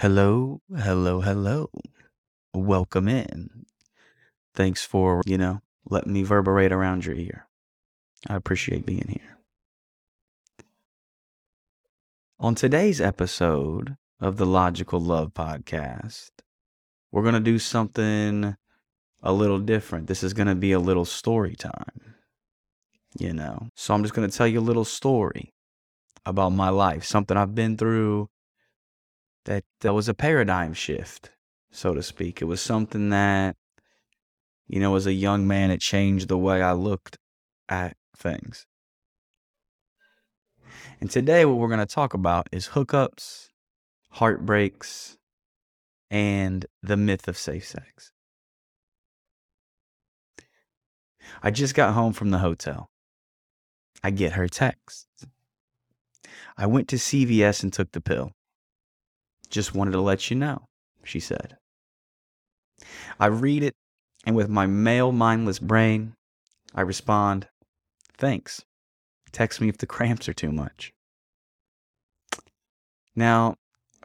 Hello, hello, hello. Welcome in. Thanks for, you know, letting me verberate around your ear. I appreciate being here. On today's episode of the Logical Love Podcast, we're going to do something a little different. This is going to be a little story time, you know. So I'm just going to tell you a little story about my life, something I've been through that, that was a paradigm shift, so to speak. It was something that, you know, as a young man, it changed the way I looked at things. And today, what we're going to talk about is hookups, heartbreaks, and the myth of safe sex. I just got home from the hotel. I get her text. I went to CVS and took the pill. Just wanted to let you know, she said. I read it, and with my male mindless brain, I respond, Thanks. Text me if the cramps are too much. Now,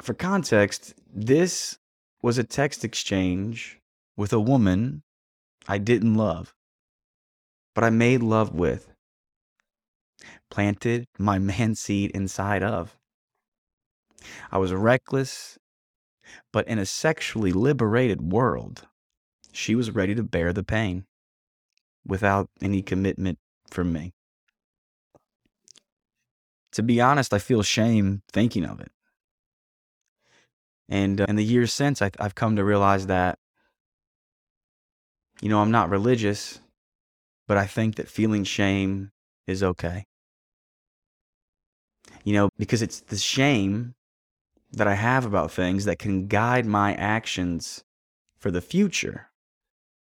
for context, this was a text exchange with a woman I didn't love, but I made love with, planted my man seed inside of. I was reckless, but in a sexually liberated world, she was ready to bear the pain without any commitment from me. To be honest, I feel shame thinking of it. And uh, in the years since, I, I've come to realize that, you know, I'm not religious, but I think that feeling shame is okay. You know, because it's the shame that I have about things that can guide my actions for the future.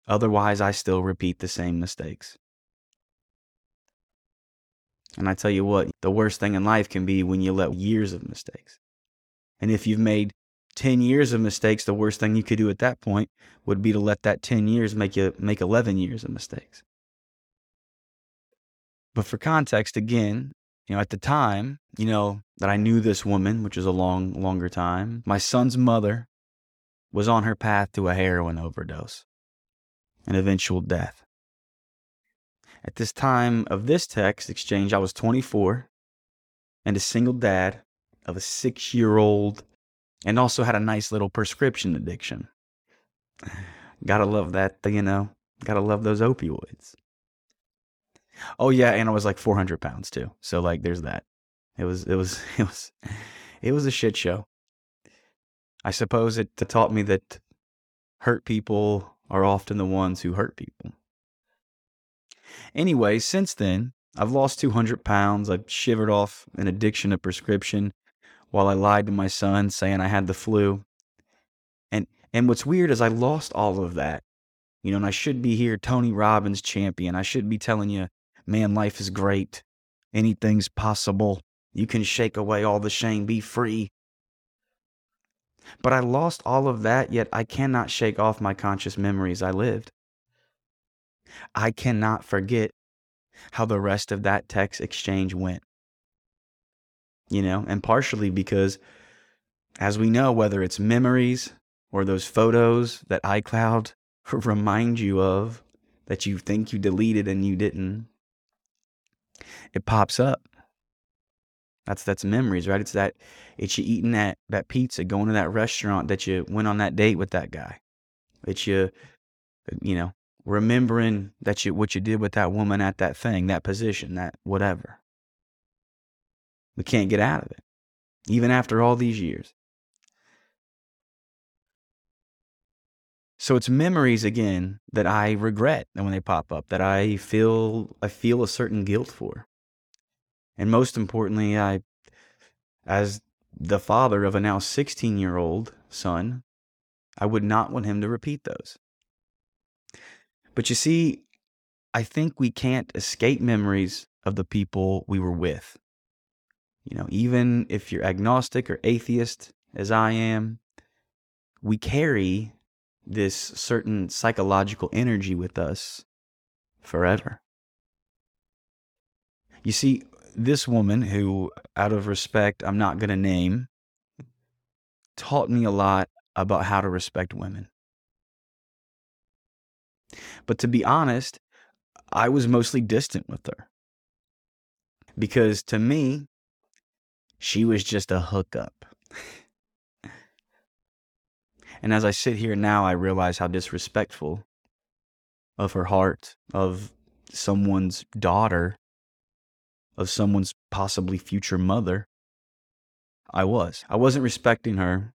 Otherwise, I still repeat the same mistakes. And I tell you what, the worst thing in life can be when you let years of mistakes. And if you've made 10 years of mistakes, the worst thing you could do at that point would be to let that 10 years make you make 11 years of mistakes. But for context, again, you know, at the time, you know, that I knew this woman, which is a long, longer time, my son's mother was on her path to a heroin overdose and eventual death. At this time of this text exchange, I was 24 and a single dad of a six year old and also had a nice little prescription addiction. Gotta love that, you know, gotta love those opioids. Oh yeah, and I was like 400 pounds too. So like, there's that. It was it was it was it was a shit show. I suppose it taught me that hurt people are often the ones who hurt people. Anyway, since then, I've lost 200 pounds. I've shivered off an addiction to prescription while I lied to my son saying I had the flu. And and what's weird is I lost all of that. You know, and I should be here Tony Robbins champion. I should be telling you Man, life is great. Anything's possible. You can shake away all the shame, be free. But I lost all of that, yet I cannot shake off my conscious memories I lived. I cannot forget how the rest of that text exchange went. You know, and partially because, as we know, whether it's memories or those photos that iCloud remind you of that you think you deleted and you didn't, it pops up. That's that's memories, right? It's that it's you eating that that pizza, going to that restaurant that you went on that date with that guy. It's you you know, remembering that you what you did with that woman at that thing, that position, that whatever. We can't get out of it. Even after all these years. So it's memories again that I regret and when they pop up, that I feel I feel a certain guilt for. And most importantly, I as the father of a now 16 year old son, I would not want him to repeat those. But you see, I think we can't escape memories of the people we were with. You know, even if you're agnostic or atheist, as I am, we carry this certain psychological energy with us forever. You see, this woman, who, out of respect, I'm not going to name, taught me a lot about how to respect women. But to be honest, I was mostly distant with her. Because to me, she was just a hookup. and as I sit here now, I realize how disrespectful of her heart, of someone's daughter, of someone's possibly future mother, I was. I wasn't respecting her.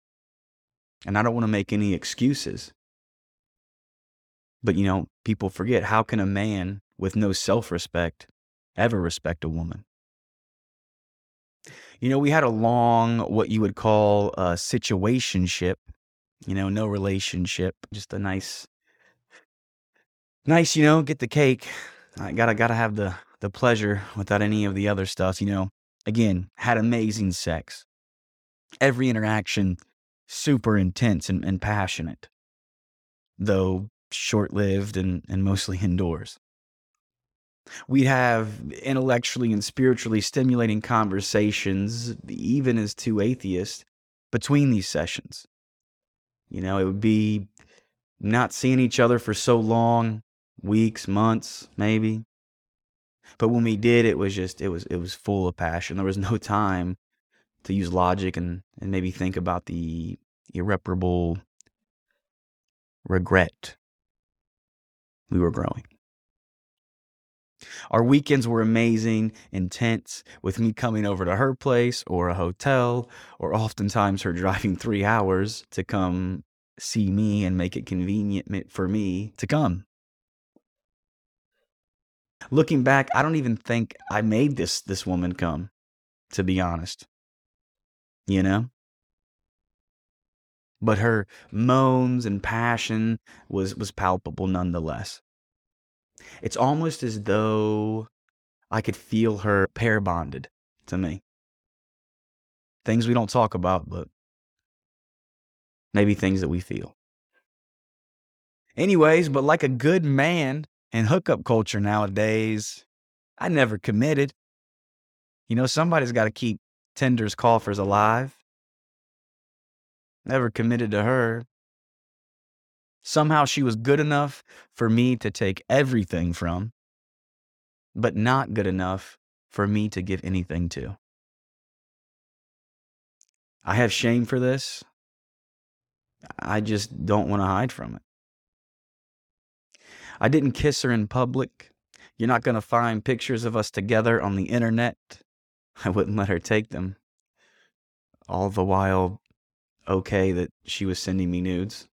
And I don't want to make any excuses. But, you know, people forget how can a man with no self respect ever respect a woman? You know, we had a long, what you would call a situationship, you know, no relationship, just a nice, nice, you know, get the cake. I gotta, gotta have the, the pleasure without any of the other stuff, you know. Again, had amazing sex. Every interaction super intense and, and passionate, though short lived and, and mostly indoors. We'd have intellectually and spiritually stimulating conversations, even as two atheists, between these sessions. You know, it would be not seeing each other for so long, weeks, months, maybe. But when we did, it was just it was it was full of passion. There was no time to use logic and, and maybe think about the irreparable regret we were growing. Our weekends were amazing, intense, with me coming over to her place or a hotel, or oftentimes her driving three hours to come see me and make it convenient for me to come. Looking back, I don't even think I made this this woman come, to be honest. You know? But her moans and passion was was palpable nonetheless. It's almost as though I could feel her pair bonded to me. Things we don't talk about, but maybe things that we feel. Anyways, but like a good man in hookup culture nowadays, I never committed. You know, somebody's got to keep Tinder's coffers alive. Never committed to her. Somehow she was good enough for me to take everything from, but not good enough for me to give anything to. I have shame for this. I just don't want to hide from it. I didn't kiss her in public. You're not going to find pictures of us together on the internet. I wouldn't let her take them. All the while, okay that she was sending me nudes.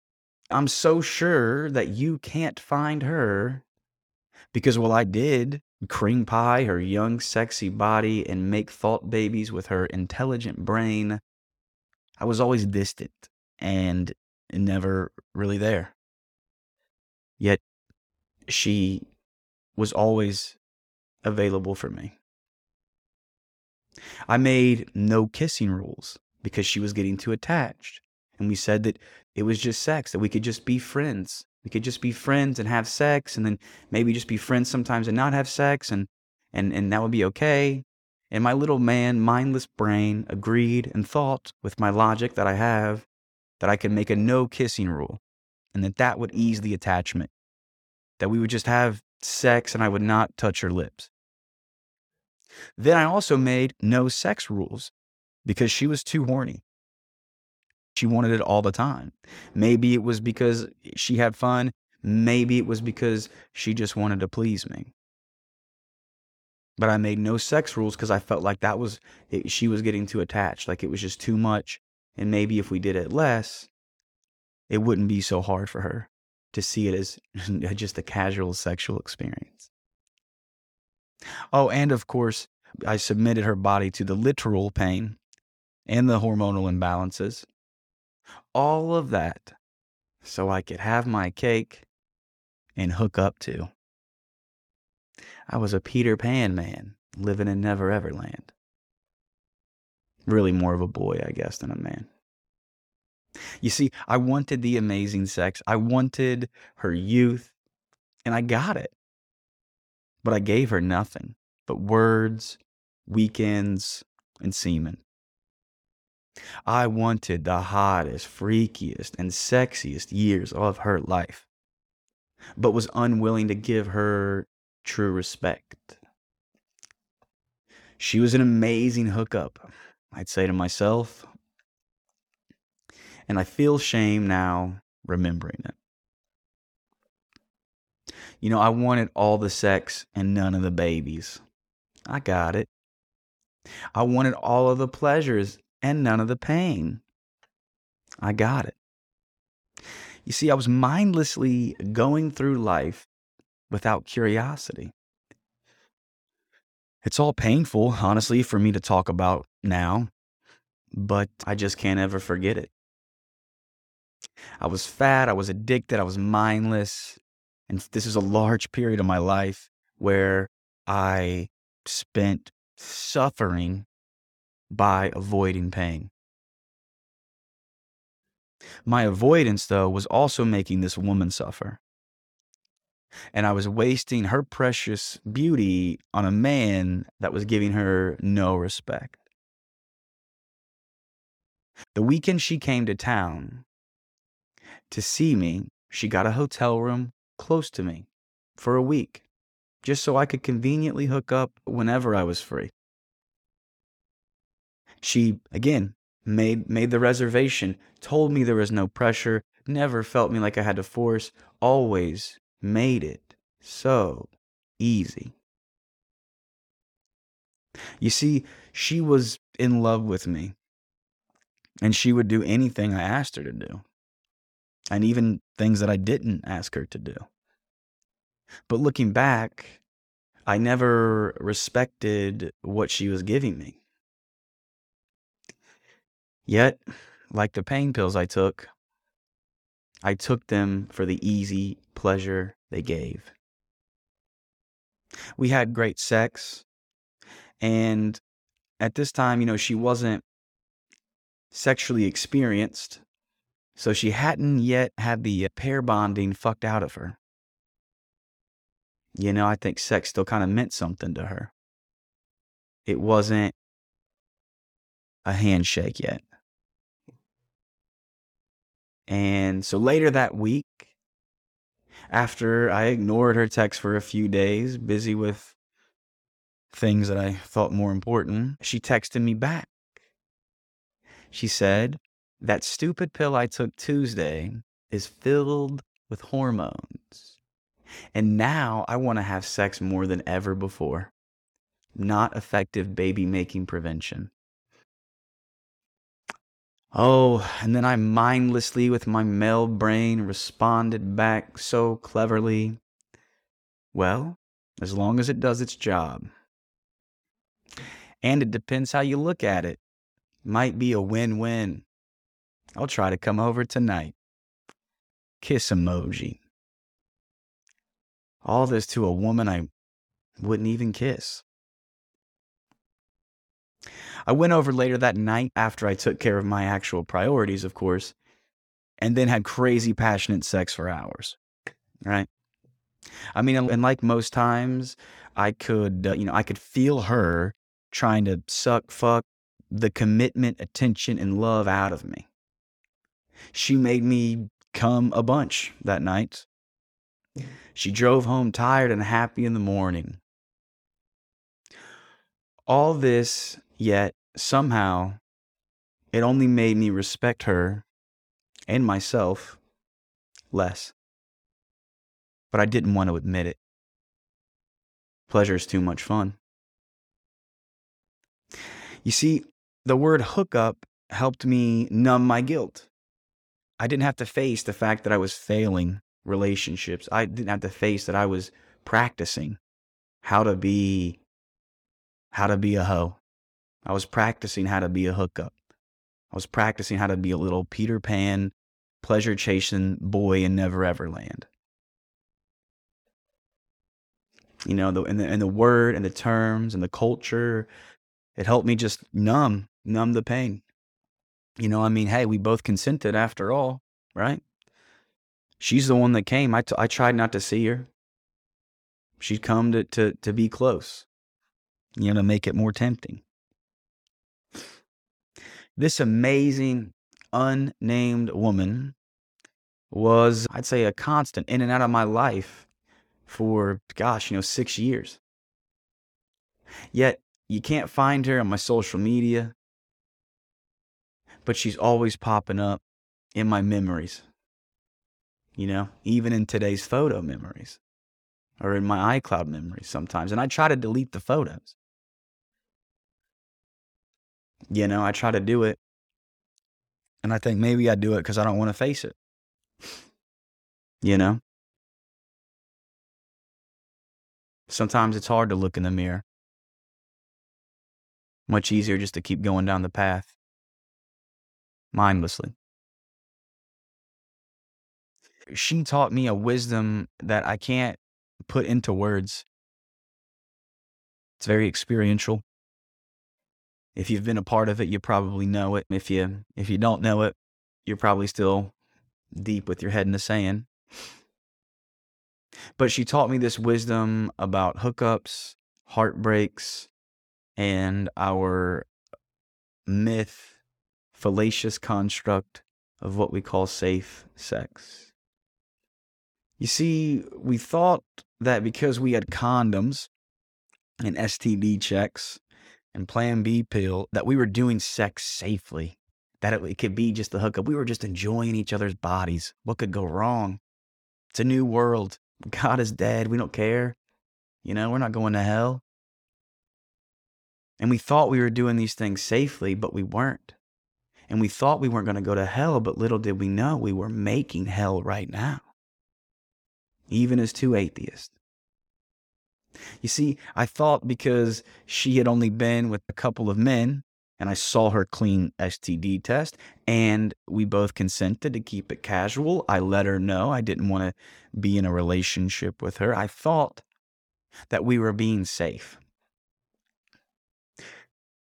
I'm so sure that you can't find her because, well, I did cream pie her young, sexy body and make thought babies with her intelligent brain. I was always distant and never really there. Yet she was always available for me. I made no kissing rules because she was getting too attached. And we said that it was just sex, that we could just be friends. We could just be friends and have sex and then maybe just be friends sometimes and not have sex and and and that would be okay. And my little man, mindless brain agreed and thought with my logic that I have that I could make a no kissing rule and that that would ease the attachment. That we would just have sex and I would not touch her lips. Then I also made no sex rules because she was too horny. She wanted it all the time. Maybe it was because she had fun. Maybe it was because she just wanted to please me. But I made no sex rules because I felt like that was, it, she was getting too attached. Like it was just too much. And maybe if we did it less, it wouldn't be so hard for her to see it as just a casual sexual experience. Oh, and of course, I submitted her body to the literal pain and the hormonal imbalances. All of that so I could have my cake and hook up to. I was a Peter Pan man living in Never Ever Land. Really more of a boy, I guess, than a man. You see, I wanted the amazing sex. I wanted her youth, and I got it. But I gave her nothing but words, weekends, and semen. I wanted the hottest, freakiest, and sexiest years of her life, but was unwilling to give her true respect. She was an amazing hookup, I'd say to myself, and I feel shame now remembering it. You know, I wanted all the sex and none of the babies. I got it. I wanted all of the pleasures and none of the pain. I got it. You see, I was mindlessly going through life without curiosity. It's all painful, honestly, for me to talk about now, but I just can't ever forget it. I was fat, I was addicted, I was mindless. And this is a large period of my life where I spent suffering by avoiding pain. My avoidance, though, was also making this woman suffer. And I was wasting her precious beauty on a man that was giving her no respect. The weekend she came to town to see me, she got a hotel room close to me for a week, just so I could conveniently hook up whenever I was free. She, again, made, made the reservation, told me there was no pressure, never felt me like I had to force, always made it so easy. You see, she was in love with me, and she would do anything I asked her to do, and even things that I didn't ask her to do. But looking back, I never respected what she was giving me. Yet, like the pain pills I took, I took them for the easy pleasure they gave. We had great sex, and at this time, you know, she wasn't sexually experienced, so she hadn't yet had the uh, pair bonding fucked out of her. You know, I think sex still kind of meant something to her. It wasn't a handshake yet. And so later that week, after I ignored her text for a few days, busy with things that I thought more important, she texted me back. She said, That stupid pill I took Tuesday is filled with hormones. And now I want to have sex more than ever before. Not effective baby making prevention. Oh, and then I mindlessly, with my male brain, responded back so cleverly. Well, as long as it does its job. And it depends how you look at it. Might be a win win. I'll try to come over tonight. Kiss emoji. All this to a woman I wouldn't even kiss. I went over later that night after I took care of my actual priorities, of course, and then had crazy passionate sex for hours. Right? I mean, and like most times, I could, uh, you know, I could feel her trying to suck, fuck the commitment, attention, and love out of me. She made me come a bunch that night. She drove home tired and happy in the morning. All this Yet, somehow, it only made me respect her and myself less. But I didn't want to admit it. Pleasure is too much fun. You see, the word hookup helped me numb my guilt. I didn't have to face the fact that I was failing relationships. I didn't have to face that I was practicing how to be how to be a hoe. I was practicing how to be a hookup. I was practicing how to be a little Peter Pan, pleasure chasing boy in Never Ever Land. You know, the, and, the, and the word and the terms and the culture, it helped me just numb, numb the pain. You know, I mean, hey, we both consented after all, right? She's the one that came. I, t- I tried not to see her. She'd come to, to, to be close, you know, to make it more tempting. This amazing, unnamed woman was, I'd say, a constant in and out of my life for, gosh, you know, six years. Yet you can't find her on my social media, but she's always popping up in my memories, you know, even in today's photo memories or in my iCloud memories sometimes. And I try to delete the photos. You know, I try to do it. And I think maybe I do it because I don't want to face it. You know? Sometimes it's hard to look in the mirror. Much easier just to keep going down the path mindlessly. She taught me a wisdom that I can't put into words. It's very experiential. If you've been a part of it, you probably know it. If you if you don't know it, you're probably still deep with your head in the sand. But she taught me this wisdom about hookups, heartbreaks, and our myth, fallacious construct of what we call safe sex. You see, we thought that because we had condoms and STD checks and Plan B pill, that we were doing sex safely, that it, it could be just a hookup. We were just enjoying each other's bodies. What could go wrong? It's a new world. God is dead. We don't care. You know, we're not going to hell. And we thought we were doing these things safely, but we weren't. And we thought we weren't going to go to hell, but little did we know we were making hell right now, even as two atheists. You see, I thought because she had only been with a couple of men and I saw her clean STD test and we both consented to keep it casual. I let her know I didn't want to be in a relationship with her. I thought that we were being safe.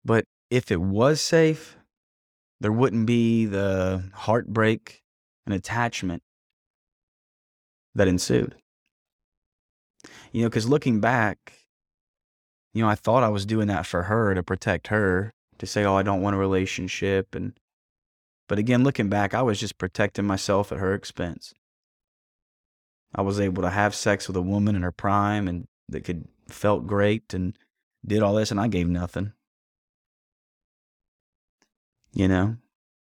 But if it was safe, there wouldn't be the heartbreak and attachment that ensued. You know, because looking back, you know, I thought I was doing that for her to protect her, to say, oh, I don't want a relationship. And, but again, looking back, I was just protecting myself at her expense. I was able to have sex with a woman in her prime and that could felt great and did all this, and I gave nothing. You know,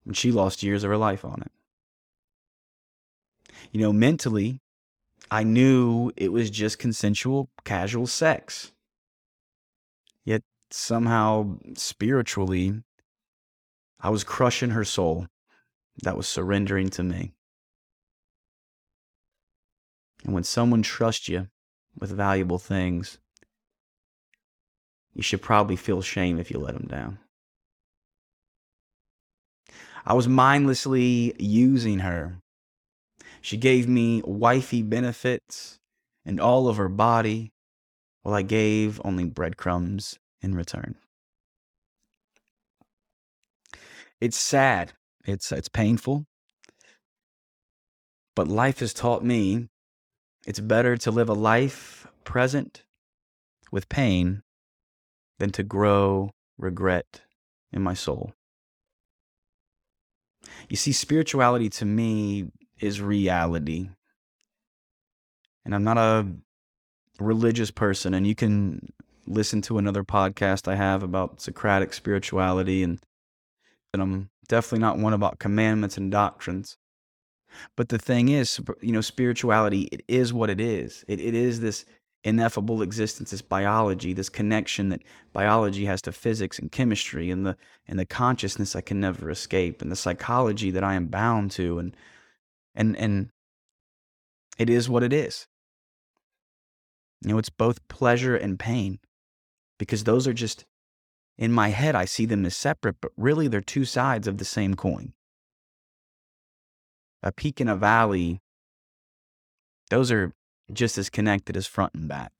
and she lost years of her life on it. You know, mentally, I knew it was just consensual, casual sex. Yet somehow, spiritually, I was crushing her soul that was surrendering to me. And when someone trusts you with valuable things, you should probably feel shame if you let them down. I was mindlessly using her she gave me wifey benefits and all of her body, while I gave only breadcrumbs in return. It's sad. It's it's painful. But life has taught me it's better to live a life present with pain than to grow regret in my soul. You see, spirituality to me is reality. And I'm not a religious person, and you can listen to another podcast I have about Socratic spirituality, and, and I'm definitely not one about commandments and doctrines. But the thing is, you know, spirituality, it is what it is. It, it is this ineffable existence, this biology, this connection that biology has to physics and chemistry and the and the consciousness I can never escape and the psychology that I am bound to and and and it is what it is. You know, it's both pleasure and pain because those are just in my head I see them as separate, but really they're two sides of the same coin. A peak and a valley, those are just as connected as front and back.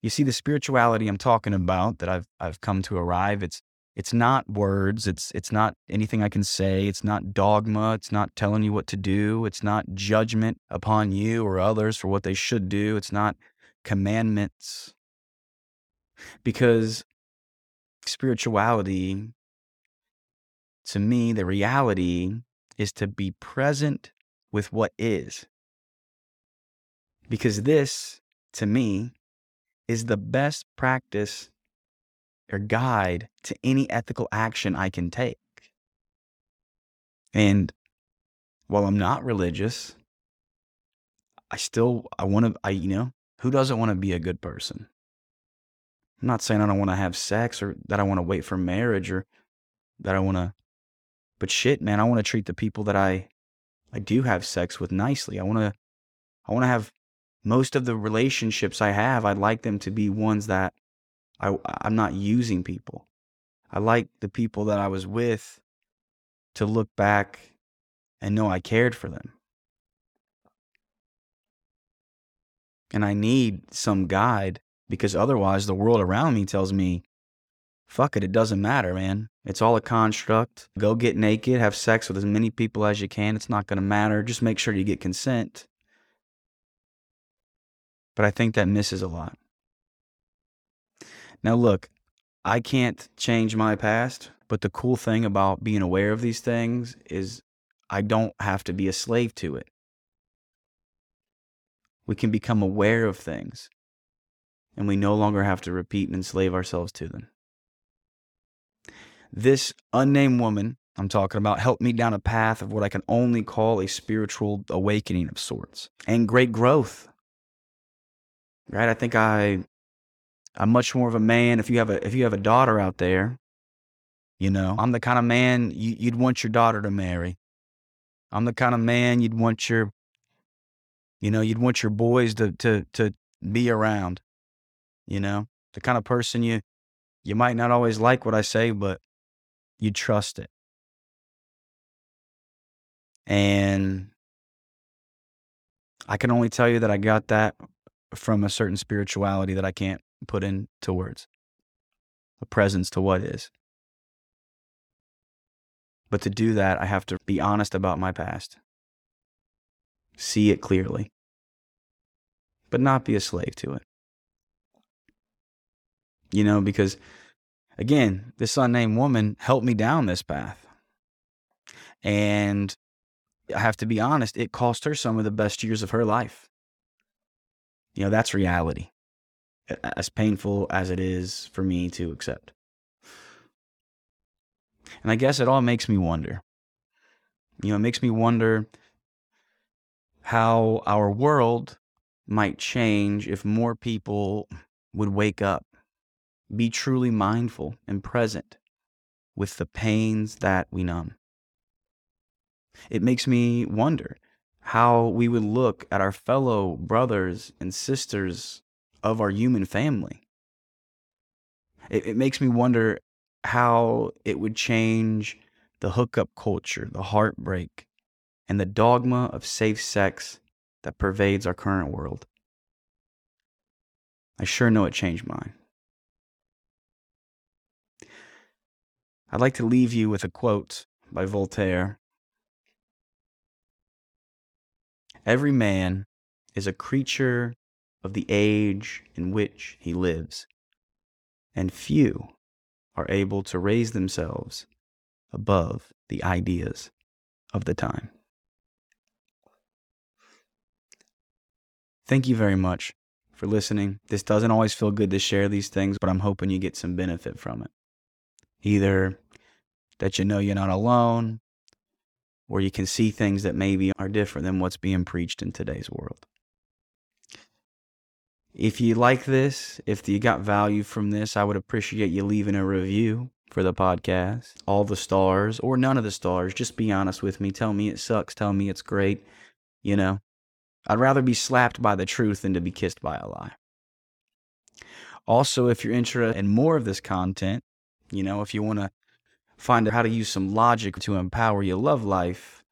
You see, the spirituality I'm talking about that I've I've come to arrive, it's it's not words, it's it's not anything I can say, it's not dogma, it's not telling you what to do, it's not judgment upon you or others for what they should do, it's not commandments. Because spirituality to me, the reality is to be present with what is. Because this, to me, is the best practice or guide to any ethical action I can take. And while I'm not religious, I still I want to I you know, who doesn't want to be a good person? I'm not saying I don't want to have sex or that I want to wait for marriage or that I want to but shit, man, I want to treat the people that I I do have sex with nicely. I want to I want to have most of the relationships I have, I'd like them to be ones that I I'm not using people. I like the people that I was with to look back and know I cared for them. And I need some guide because otherwise the world around me tells me, fuck it, it doesn't matter, man. It's all a construct. Go get naked, have sex with as many people as you can. It's not going to matter. Just make sure you get consent. But I think that misses a lot. Now, look, I can't change my past, but the cool thing about being aware of these things is I don't have to be a slave to it. We can become aware of things, and we no longer have to repeat and enslave ourselves to them. This unnamed woman I'm talking about helped me down a path of what I can only call a spiritual awakening of sorts and great growth. Right? I think I I'm much more of a man if you have a if you have a daughter out there, you know, I'm the kind of man you, you'd want your daughter to marry. I'm the kind of man you'd want your you know, you'd want your boys to to to be around. You know, the kind of person you you might not always like what I say, but you trust it. And I can only tell you that I got that from a certain spirituality that I can't put into words. A presence to what is. But to do that, I have to be honest about my past, see it clearly, but not be a slave to it. You know, because again, this unnamed woman helped me down this path. And I have to be honest, it cost her some of the best years of her life. You know, that's reality as painful as it is for me to accept. And I guess it all makes me wonder. You know, it makes me wonder how our world might change if more people would wake up, be truly mindful and present with the pains that we numb. It makes me wonder how we would look at our fellow brothers and sisters of our human family. It, it makes me wonder how it would change the hookup culture, the heartbreak, and the dogma of safe sex that pervades our current world. I sure know it changed mine. I'd like to leave you with a quote by Voltaire Every man is a creature of the age in which he lives, and few are able to raise themselves above the ideas of the time. Thank you very much for listening. This doesn't always feel good to share these things, but I'm hoping you get some benefit from it. Either that you know you're not alone, or you can see things that maybe are different than what's being preached in today's world. If you like this, if you got value from this, I would appreciate you leaving a review for the podcast. All the stars or none of the stars. Just be honest with me. Tell me it sucks. Tell me it's great. You know, I'd rather be slapped by the truth than to be kissed by a lie. Also, if you're interested in more of this content, you know, if you want to find out how to use some logic to empower your love life,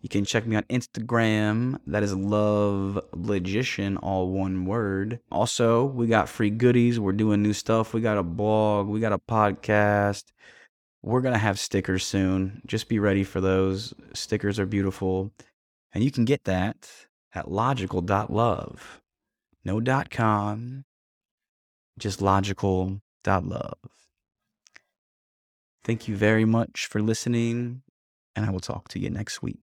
you can check me on Instagram. That is Love Logician, all one word. Also, we got free goodies. We're doing new stuff. We got a blog. We got a podcast. We're going to have stickers soon. Just be ready for those. Stickers are beautiful. And you can get that at logical.love. No dot com, just logical.love. Thank you very much for listening, and I will talk to you next week.